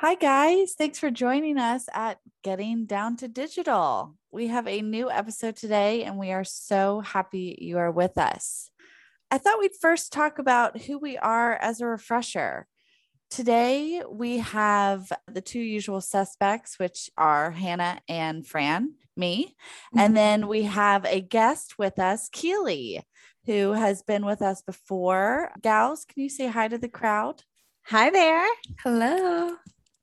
Hi, guys. Thanks for joining us at Getting Down to Digital. We have a new episode today, and we are so happy you are with us. I thought we'd first talk about who we are as a refresher. Today, we have the two usual suspects, which are Hannah and Fran, me. Mm-hmm. And then we have a guest with us, Keely, who has been with us before. Gals, can you say hi to the crowd? Hi there. Hello.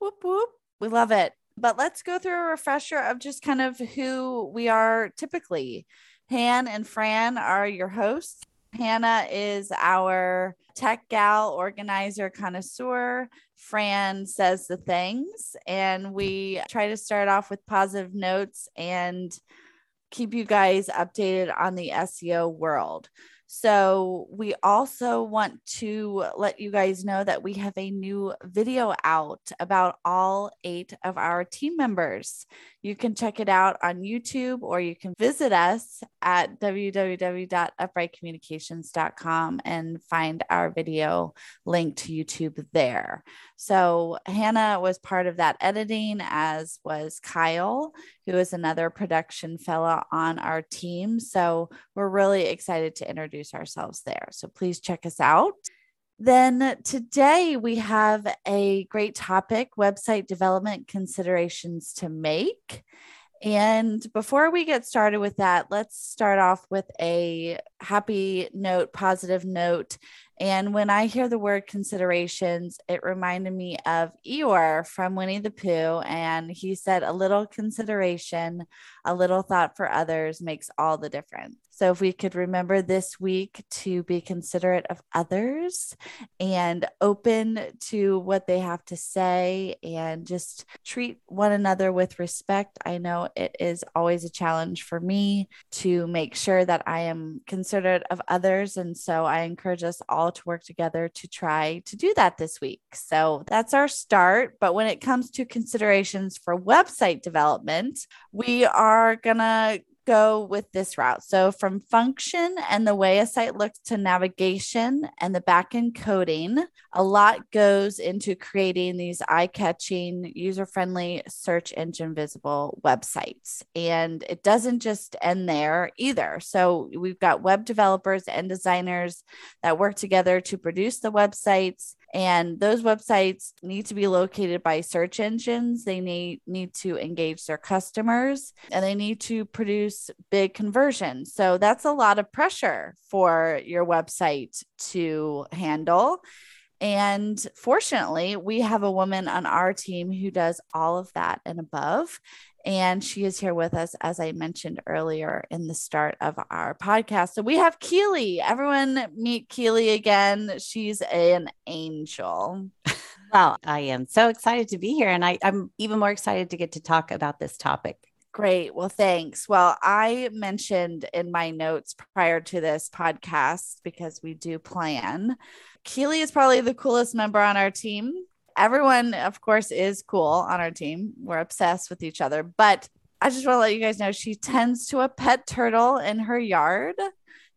Whoop, whoop. We love it. But let's go through a refresher of just kind of who we are typically. Han and Fran are your hosts. Hannah is our tech gal, organizer, connoisseur. Fran says the things, and we try to start off with positive notes and keep you guys updated on the SEO world. So, we also want to let you guys know that we have a new video out about all eight of our team members. You can check it out on YouTube or you can visit us at www.uprightcommunications.com and find our video link to YouTube there. So, Hannah was part of that editing, as was Kyle, who is another production fellow on our team. So, we're really excited to introduce ourselves there. So, please check us out. Then today we have a great topic website development considerations to make. And before we get started with that, let's start off with a happy note, positive note. And when I hear the word considerations, it reminded me of Eeyore from Winnie the Pooh. And he said, A little consideration, a little thought for others makes all the difference. So, if we could remember this week to be considerate of others and open to what they have to say and just treat one another with respect, I know it is always a challenge for me to make sure that I am considerate of others. And so, I encourage us all to work together to try to do that this week. So, that's our start. But when it comes to considerations for website development, we are going to go with this route. So, from function and the way a site looks to navigation and the backend coding, a lot goes into creating these eye catching, user friendly, search engine visible websites. And it doesn't just end there either. So, we've got web developers and designers that work together to produce the websites and those websites need to be located by search engines. They need need to engage their customers and they need to produce big conversions. So that's a lot of pressure for your website to handle. And fortunately, we have a woman on our team who does all of that and above. And she is here with us, as I mentioned earlier in the start of our podcast. So we have Keely. Everyone meet Keely again. She's an angel. Well, I am so excited to be here. And I, I'm even more excited to get to talk about this topic. Great. Well, thanks. Well, I mentioned in my notes prior to this podcast, because we do plan, Keely is probably the coolest member on our team everyone, of course, is cool on our team. We're obsessed with each other. But I just want to let you guys know she tends to a pet turtle in her yard.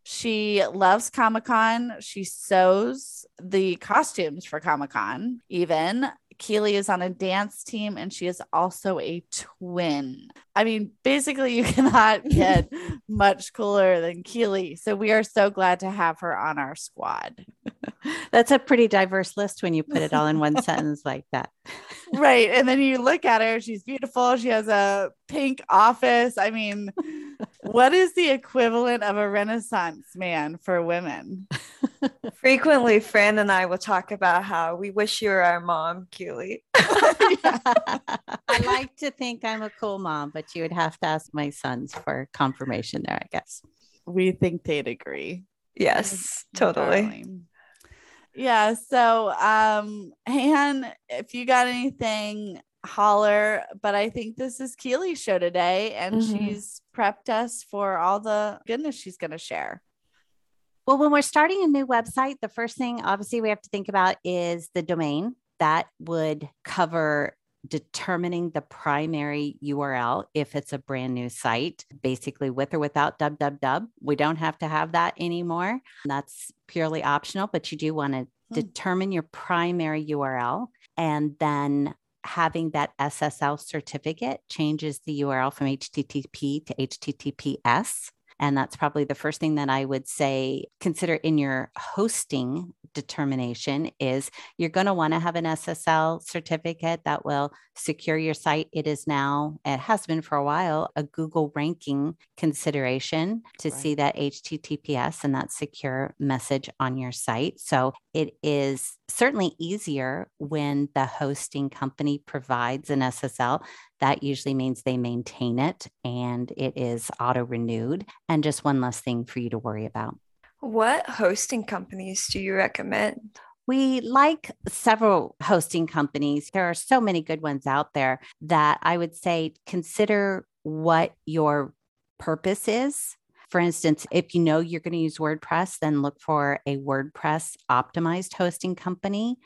She loves Comic Con. She sews the costumes for Comic Con, even. Keely is on a dance team and she is also a twin. I mean, basically, you cannot get much cooler than Keely. So we are so glad to have her on our squad. That's a pretty diverse list when you put it all in one sentence like that. right. And then you look at her, she's beautiful. She has a pink office. I mean, what is the equivalent of a renaissance man for women? Frequently, Fran and I will talk about how we wish you were our mom, Keely. I like to think I'm a cool mom, but you would have to ask my sons for confirmation there, I guess. We think they'd agree. Yes, totally. Darling. Yeah. So, um, Han, if you got anything, holler. But I think this is Keely's show today, and mm-hmm. she's prepped us for all the goodness she's going to share. Well, when we're starting a new website, the first thing obviously we have to think about is the domain that would cover determining the primary URL if it's a brand new site, basically with or without www. We don't have to have that anymore. That's purely optional, but you do want to hmm. determine your primary URL and then having that SSL certificate changes the URL from HTTP to HTTPS. And that's probably the first thing that I would say consider in your hosting determination is you're going to want to have an SSL certificate that will secure your site. It is now, it has been for a while, a Google ranking consideration to right. see that HTTPS and that secure message on your site. So it is certainly easier when the hosting company provides an SSL. That usually means they maintain it and it is auto renewed and just one less thing for you to worry about. What hosting companies do you recommend? We like several hosting companies. There are so many good ones out there that I would say consider what your purpose is. For instance, if you know you're going to use WordPress, then look for a WordPress optimized hosting company.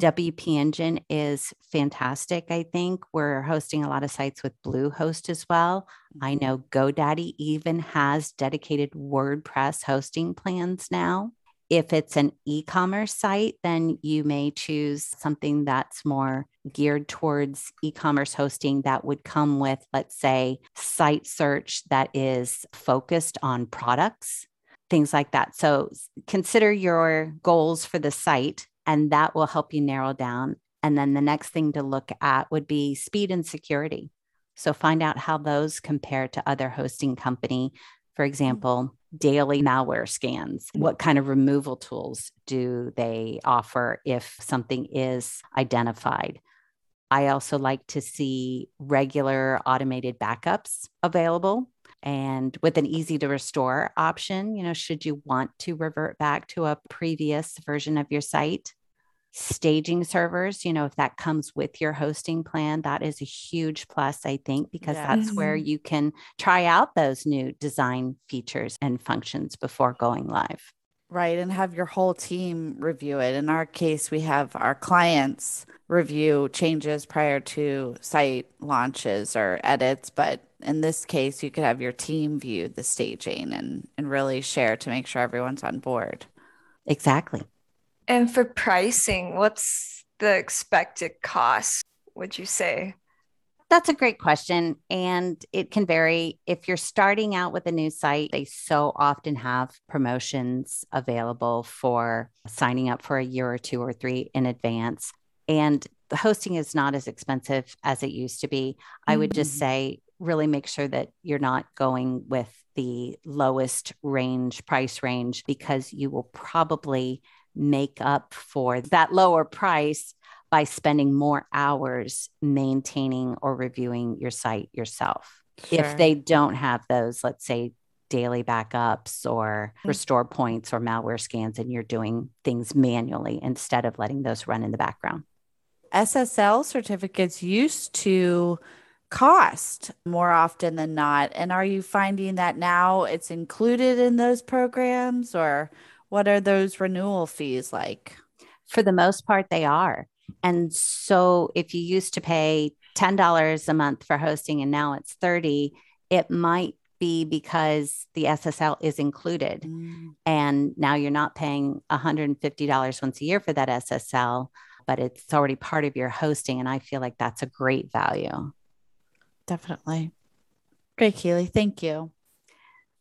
WP Engine is fantastic, I think. We're hosting a lot of sites with Bluehost as well. I mm-hmm. know GoDaddy even has dedicated WordPress hosting plans now. If it's an e commerce site, then you may choose something that's more geared towards e commerce hosting that would come with, let's say, site search that is focused on products, things like that. So consider your goals for the site, and that will help you narrow down. And then the next thing to look at would be speed and security. So find out how those compare to other hosting company. For mm-hmm. example, daily malware scans. What kind of removal tools do they offer if something is identified? I also like to see regular automated backups available and with an easy to restore option, you know, should you want to revert back to a previous version of your site staging servers, you know, if that comes with your hosting plan, that is a huge plus, I think, because yes. that's where you can try out those new design features and functions before going live. Right. And have your whole team review it. In our case, we have our clients review changes prior to site launches or edits. But in this case, you could have your team view the staging and, and really share to make sure everyone's on board. Exactly. And for pricing, what's the expected cost, would you say? That's a great question. And it can vary. If you're starting out with a new site, they so often have promotions available for signing up for a year or two or three in advance. And the hosting is not as expensive as it used to be. I would just mm-hmm. say, really make sure that you're not going with the lowest range, price range, because you will probably make up for that lower price by spending more hours maintaining or reviewing your site yourself. Sure. If they don't have those, let's say, daily backups or mm-hmm. restore points or malware scans, and you're doing things manually instead of letting those run in the background. SSL certificates used to cost more often than not. And are you finding that now it's included in those programs or what are those renewal fees like? For the most part, they are. And so if you used to pay $10 a month for hosting and now it's 30, it might be because the SSL is included. Mm. And now you're not paying $150 once a year for that SSL, but it's already part of your hosting. And I feel like that's a great value. Definitely. Great, Keely. Thank you.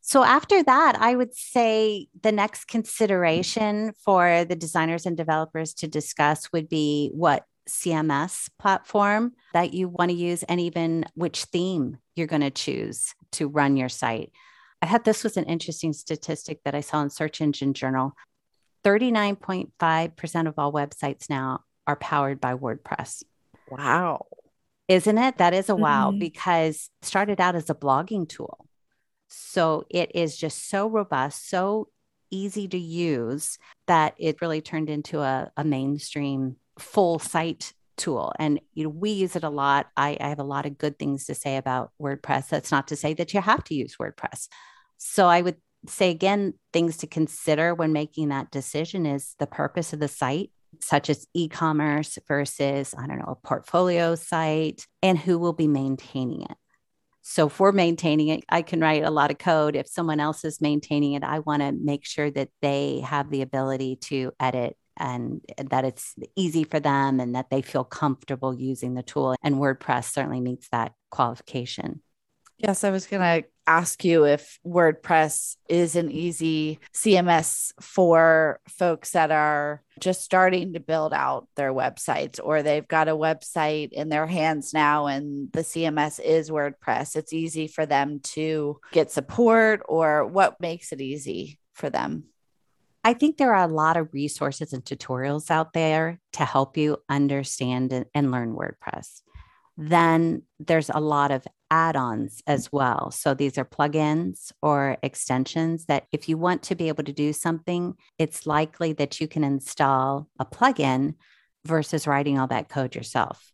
So, after that, I would say the next consideration for the designers and developers to discuss would be what CMS platform that you want to use and even which theme you're going to choose to run your site. I had this was an interesting statistic that I saw in Search Engine Journal. 39.5% of all websites now are powered by WordPress. Wow. Isn't it? That is a wow mm-hmm. because started out as a blogging tool so it is just so robust, so easy to use that it really turned into a, a mainstream full site tool. And you know, we use it a lot. I, I have a lot of good things to say about WordPress. That's not to say that you have to use WordPress. So I would say again, things to consider when making that decision is the purpose of the site such as e-commerce versus i don't know a portfolio site and who will be maintaining it so we're maintaining it, I can write a lot of code. If someone else is maintaining it, I want to make sure that they have the ability to edit and that it's easy for them and that they feel comfortable using the tool. And WordPress certainly meets that qualification. Yes, I was going to ask you if WordPress is an easy CMS for folks that are just starting to build out their websites or they've got a website in their hands now and the CMS is WordPress. It's easy for them to get support or what makes it easy for them? I think there are a lot of resources and tutorials out there to help you understand and, learn WordPress. Then there's a lot of add ons as well. So these are plugins or extensions that if you want to be able to do something, it's likely that you can install a plugin versus writing all that code yourself.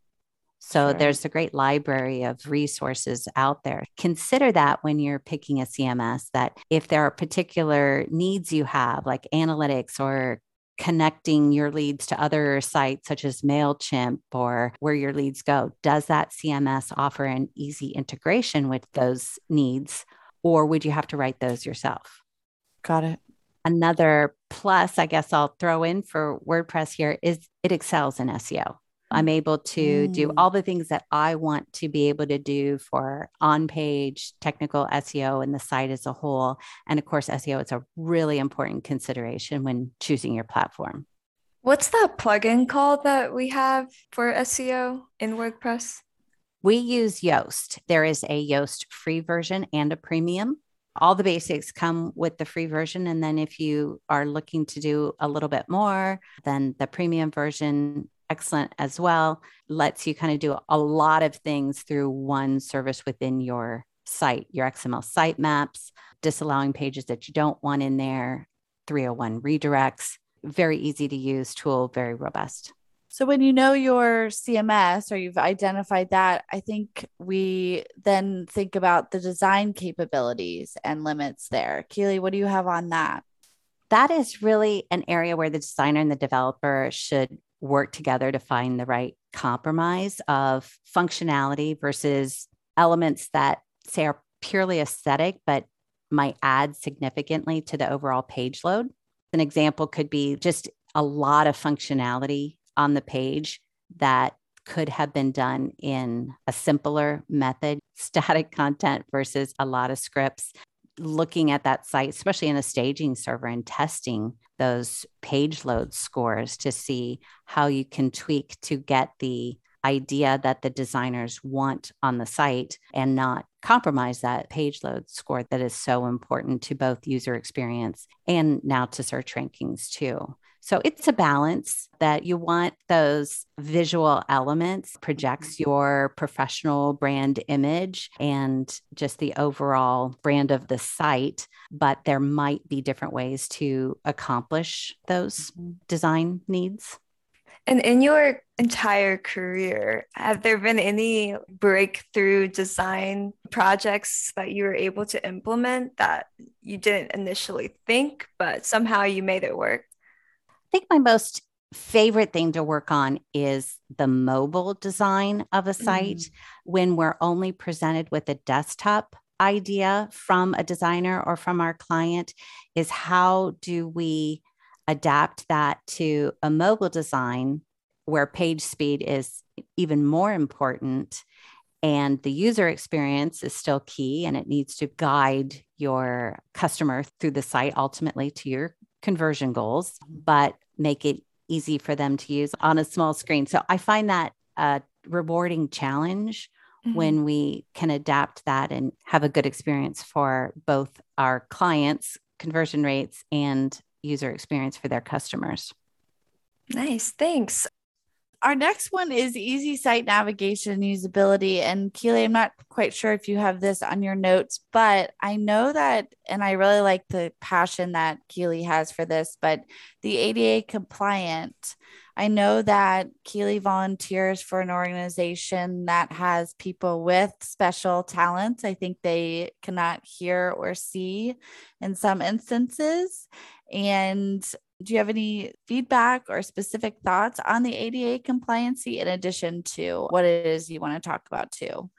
So sure. there's a great library of resources out there. Consider that when you're picking a CMS, that if there are particular needs you have, like analytics or connecting your leads to other sites such as MailChimp or where your leads go, does that CMS offer an easy integration with those needs? Or would you have to write those yourself? Got it. Another plus, I guess I'll throw in for WordPress here is it excels in SEO. I'm able to mm. do all the things that I want to be able to do for on page technical SEO and the site as a whole. And of course, SEO is a really important consideration when choosing your platform. What's that plugin called that we have for SEO in WordPress? We use Yoast. There is a Yoast free version and a premium. All the basics come with the free version. And then if you are looking to do a little bit more, then the premium version excellent as well. Lets you kind of do a lot of things through one service within your site, your XML sitemaps, disallowing pages that you don't want in there, 301 redirects. Very easy to use tool, very robust. So when you know your CMS or you've identified that, I think we then think about the design capabilities and limits there. Keely, what do you have on that? That is really an area where the designer and the developer should work together to find the right compromise of functionality versus elements that say are purely aesthetic but might add significantly to the overall page load. An example could be just a lot of functionality on the page that could have been done in a simpler method, static content versus a lot of scripts. Looking at that site, especially in a staging server and testing those page load scores to see how you can tweak to get the idea that the designers want on the site and not compromise that page load score that is so important to both user experience and now to search rankings too. So it's a balance that you want those visual elements projects your professional brand image and just the overall brand of the site, but there might be different ways to accomplish those mm-hmm. design needs. And in your entire career, have there been any breakthrough design projects that you were able to implement that you didn't initially think, but somehow you made it work? I think my most favorite thing to work on is the mobile design of a site mm. when we're only presented with a desktop idea from a designer or from our client is how do we adapt that to a mobile design where page speed is even more important and the user experience is still key and it needs to guide your customer through the site ultimately to your conversion goals, but make it easy for them to use on a small screen. So I find that a rewarding challenge mm-hmm. when we can adapt that and have a good experience for both our clients, conversion rates, and user experience for their customers. Nice. Thanks our next one is easy site navigation usability. And Keely, I'm not quite sure if you have this on your notes, but I know that, and I really like the passion that Keely has for this, but the ADA compliant. I know that Keely volunteers for an organization that has people with special talents. I think they cannot hear or see in some instances. And do you have any feedback or specific thoughts on the ADA compliancy in addition to what it is you want to talk about too?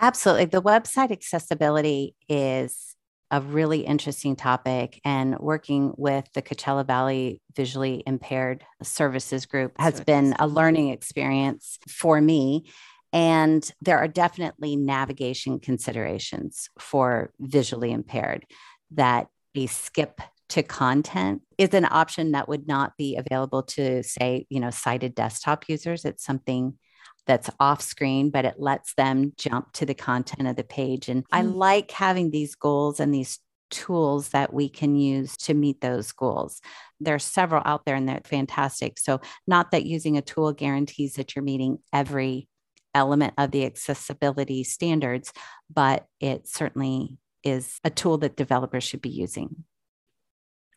Absolutely. The website accessibility is a really interesting topic and working with the Coachella Valley Visually Impaired Services Group has been a learning experience for me. And there are definitely navigation considerations for visually impaired that a skip to content is an option that would not be available to say, you know, sighted desktop users. It's something that's off screen, but it lets them jump to the content of the page. And. I hmm. like having these goals and these tools that we can use to meet those goals. There are several out there and they're fantastic. So, not that using a tool guarantees that you're meeting every element of the accessibility standards, but it certainly is a tool that developers should be using.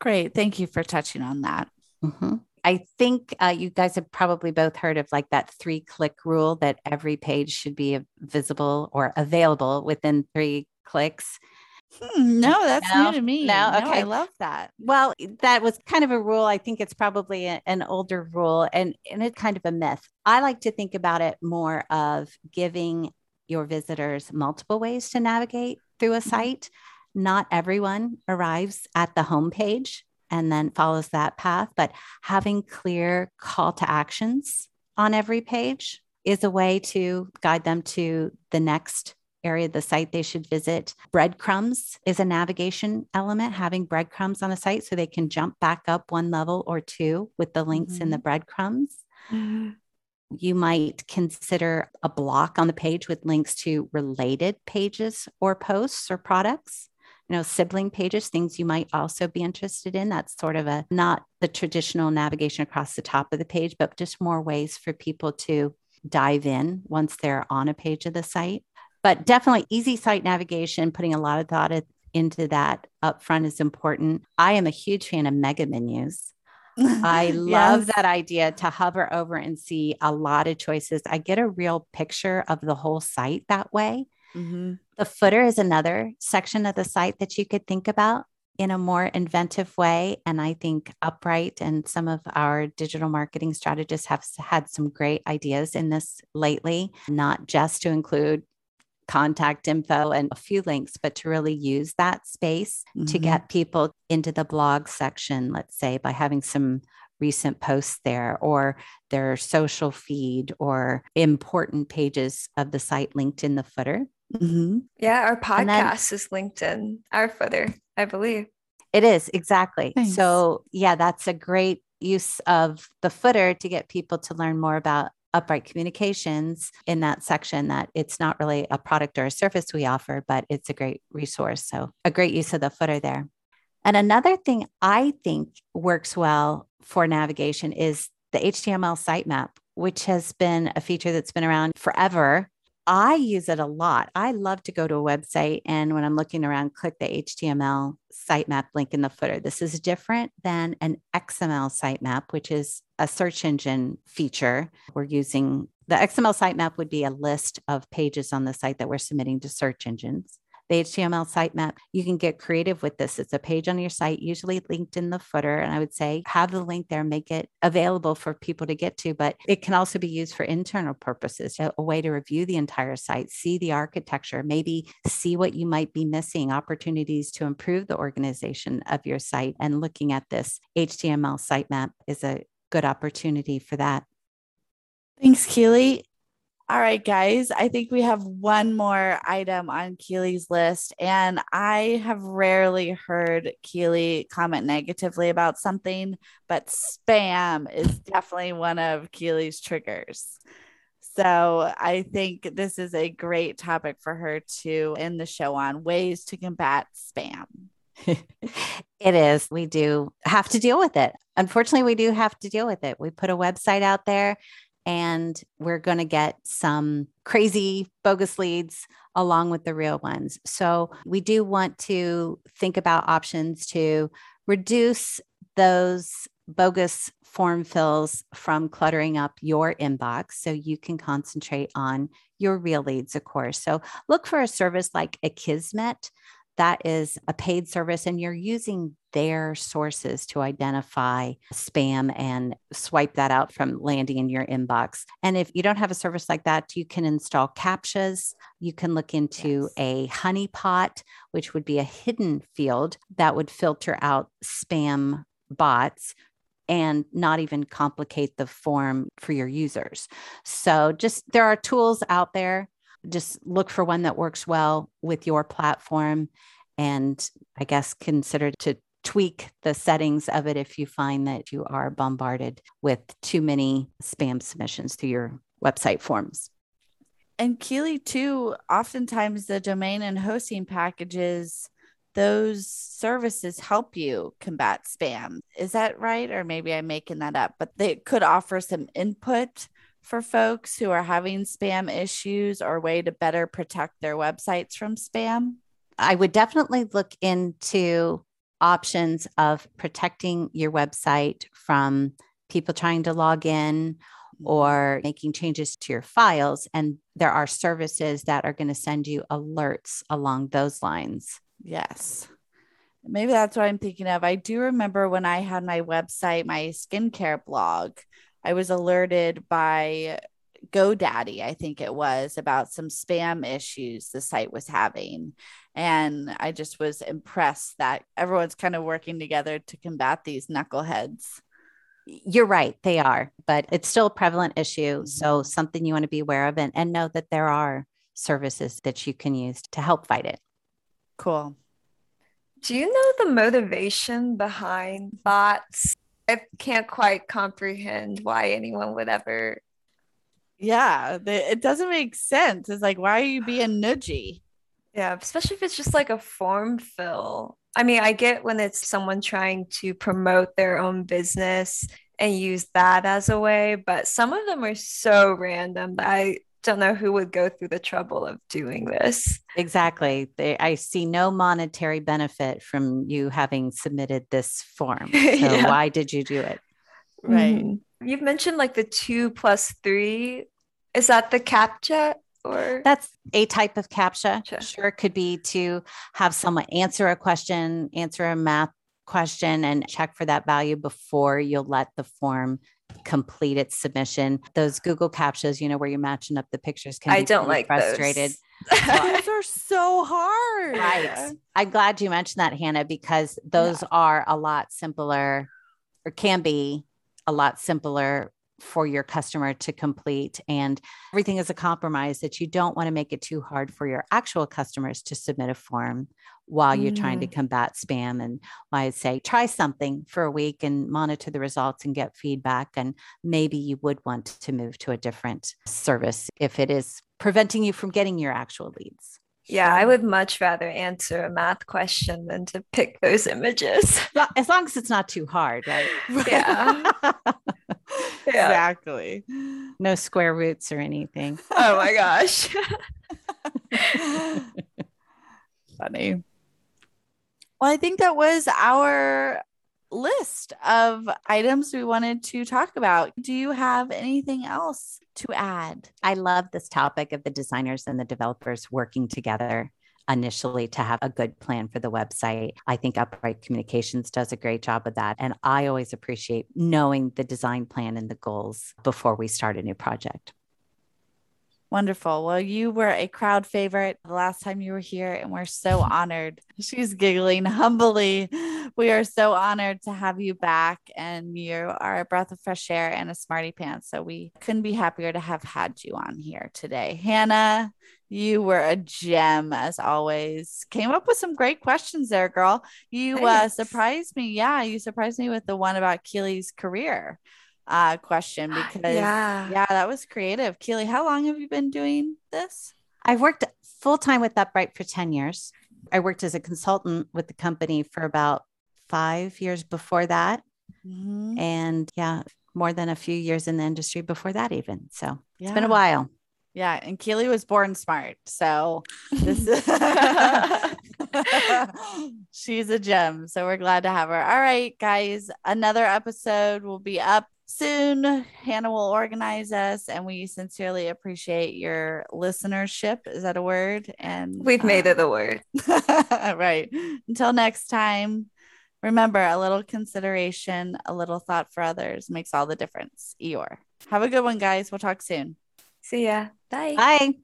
Great. Thank you for touching on that. Mm-hmm. I think uh, you guys have probably both heard of like that three click rule that every page should be visible or available within three clicks. Hmm, no, that's no, new to me. No, okay. No, I love that. Well, that was kind of a rule. I think it's probably a, an older rule and, and it's kind of a myth. I like to think about it more of giving your visitors multiple ways to navigate through a mm-hmm. site. Not everyone arrives at the homepage and then follows that path. But having clear call to actions on every page is a way to guide them to the next area of the site they should visit. Breadcrumbs is a navigation element, having breadcrumbs on a site so they can jump back up one level or two with the links mm-hmm. in the mm-hmm. breadcrumbs. Mm-hmm. You might consider a block on the page with links to related pages or posts or products you know, sibling pages, things you might also be interested in. That's sort of a not the traditional navigation across the top of the page, but just more ways for people to dive in once they're on a page of the site. But definitely easy site navigation, putting a lot of thought into that up front is important. I am a huge fan of mega menus. I love yes. that idea to hover over and see a lot of choices. I get a real picture of the whole site that way. Mm-hmm. The footer is another section of the site that you could think about in a more inventive way. And I think Upright and some of our digital marketing strategists have had some great ideas in this lately, not just to include contact info and a few links, but to really use that space mm-hmm. to get people into the blog section, let's say, by having some recent posts there or their social feed or important pages of the site linked in the footer. Mm-hmm. Yeah, our podcast then, is linked in our footer, I believe. It is exactly. Thanks. So, yeah, that's a great use of the footer to get people to learn more about upright communications in that section that it's not really a product or a service we offer but it's a great resource so a great use of the footer there and another thing i think works well for navigation is the html sitemap which has been a feature that's been around forever I use it a lot. I love to go to a website and when I'm looking around, click the HTML sitemap link in the footer. This is different than an XML sitemap, which is a search engine feature. We're using the XML sitemap would be a list of pages on the site that we're submitting to search engines the HTML sitemap. You can get creative with this. It's a page on your site, usually linked in the footer. And I would say have the link there, make it available for people to get to, but it can also be used for internal purposes, a way to review the entire site, see the architecture, maybe see what you might be missing, opportunities to improve the organization of your site. And looking at this HTML sitemap is a good opportunity for that. Thanks, Keely. All right, guys, I think we have one more item on Keely's list. And I have rarely heard Keely comment negatively about something, but spam is definitely one of Keely's triggers. So I think this is a great topic for her to end the show on ways to combat spam. it is. We do have to deal with it. Unfortunately, we do have to deal with it. We put a website out there and we're going to get some crazy bogus leads along with the real ones. So we do want to think about options to reduce those bogus form fills from cluttering up your inbox so you can concentrate on your real leads, of course. So look for a service like Akismet. That is a paid service, and you're using their sources to identify spam and swipe that out from landing in your inbox. And if you don't have a service like that, you can install CAPTCHAs. You can look into yes. a honeypot, which would be a hidden field that would filter out spam bots and not even complicate the form for your users. So, just there are tools out there. Just look for one that works well with your platform and I guess consider to tweak the settings of it if you find that you are bombarded with too many spam submissions to your website forms. And Keely, too, oftentimes the domain and hosting packages those services help you combat spam. Is that right? Or maybe I'm making that up, but they could offer some input for folks who are having spam issues or way to better protect their websites from spam? I would definitely look into options of protecting your website from people trying to log in mm-hmm. or making changes to your files. And there are services that are going to send you alerts along those lines. Yes. Maybe that's what I'm thinking of. I do remember when I had my website, my skincare blog, I was alerted by GoDaddy, I think it was, about some spam issues the site was having. And I just was impressed that everyone's kind of working together to combat these knuckleheads. You're right, they are, but it's still a prevalent issue. So, mm-hmm. something you want to be aware of and, and know that there are services that you can use to help fight it. Cool. Do you know the motivation behind bots? I can't quite comprehend why anyone would ever. Yeah, the, it doesn't make sense. It's like, why are you being nudgy? Yeah, especially if it's just like a form fill. I mean, I get when it's someone trying to promote their own business and use that as a way, but some of them are so random that I don't know who would go through the trouble of doing this. Exactly. They, I see no monetary benefit from you having submitted this form. So yeah. why did you do it? Right. Mm-hmm. You've mentioned like the two plus three. Is that the CAPTCHA or? That's a type of CAPTCHA. Sure. sure. It could be to have someone answer a question, answer a math question, and check for that value before you'll let the form complete its submission. Those Google captchas, you know, where you're matching up the pictures can I don't like frustrated. Those. those are so hard. Right. I'm glad you mentioned that, Hannah, because those yeah. are a lot simpler or can be a lot simpler for your customer to complete. And everything is a compromise that you don't want to make it too hard for your actual customers to submit a form while you're mm. trying to mm. combat spam. And I'd say try something for a week and monitor the results and get feedback. And maybe you would want to move to a different service if it is preventing you from getting your actual leads. Yeah, I would much rather answer a math question than to pick those images. As long as it's not too hard, right? Yeah. yeah. Exactly. No square roots or anything. Oh my gosh. Funny. Well, I think that was our list of items we wanted to talk about. Do you have anything else to add? I love this topic of the designers and the developers working together initially to have a good plan for the website. I think Upright Communications does a great job of that. And I always appreciate knowing the design plan and the goals before we start a new project. Wonderful. Well, you were a crowd favorite the last time you were here, and we're so honored. She's giggling humbly. We are so honored to have you back, and you are a breath of fresh air and a smarty pants. So we couldn't be happier to have had you on here today. Hannah, you were a gem as always. Came up with some great questions there, girl. You uh, surprised me. Yeah, you surprised me with the one about Keely's career uh, question because yeah. yeah, that was creative. Keely, how long have you been doing this? I've worked full time with Upright for 10 years. I worked as a consultant with the company for about five years before that. Mm-hmm. And yeah, more than a few years in the industry before that, even. So yeah. it's been a while. Yeah. And Keely was born smart. So this is she's a gem. So we're glad to have her. All right, guys. Another episode will be up soon. Hannah will organize us, and we sincerely appreciate your listenership. Is that a word? And we've made it a um, word. right. Until next time, Remember, a little consideration, a little thought for others makes all the difference. Eeyore. Have a good one, guys. We'll talk soon. See ya. Bye. Bye.